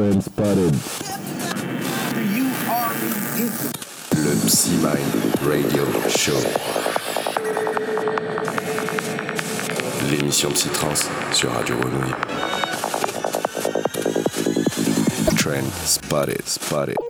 Trend spotted. Le Psy Mind Radio Show. L'émission Psytrance sur Radio Grenouille. Trend spotted, spotted.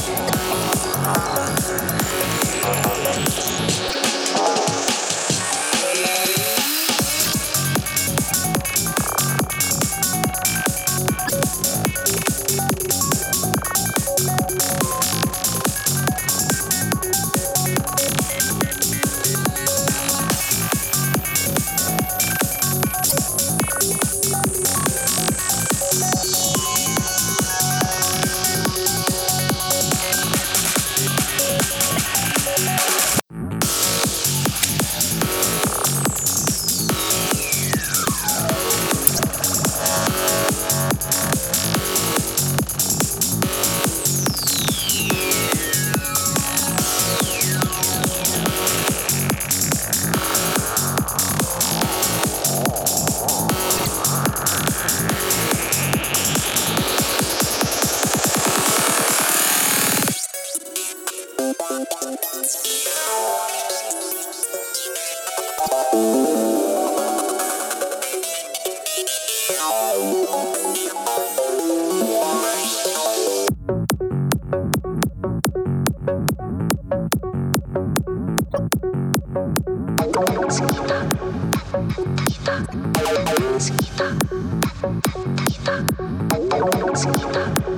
mosquita.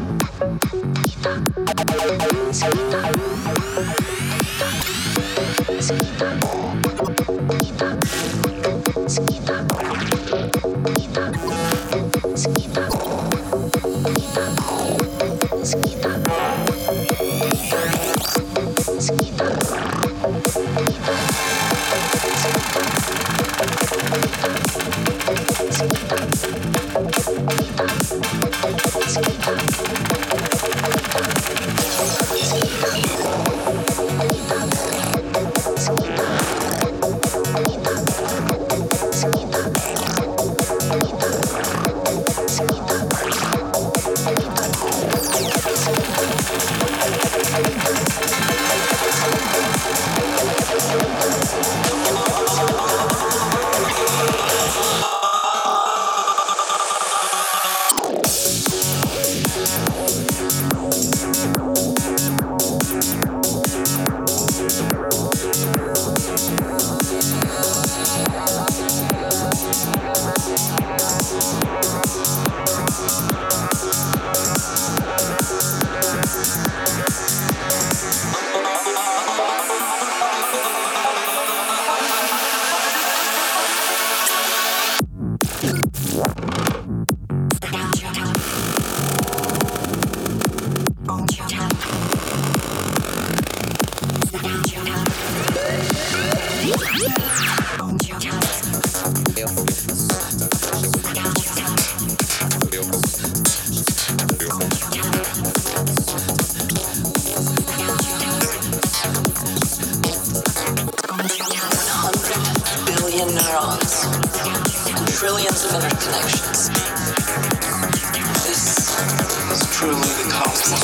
trillions of interconnections. This is truly the cosmos.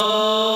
Oh.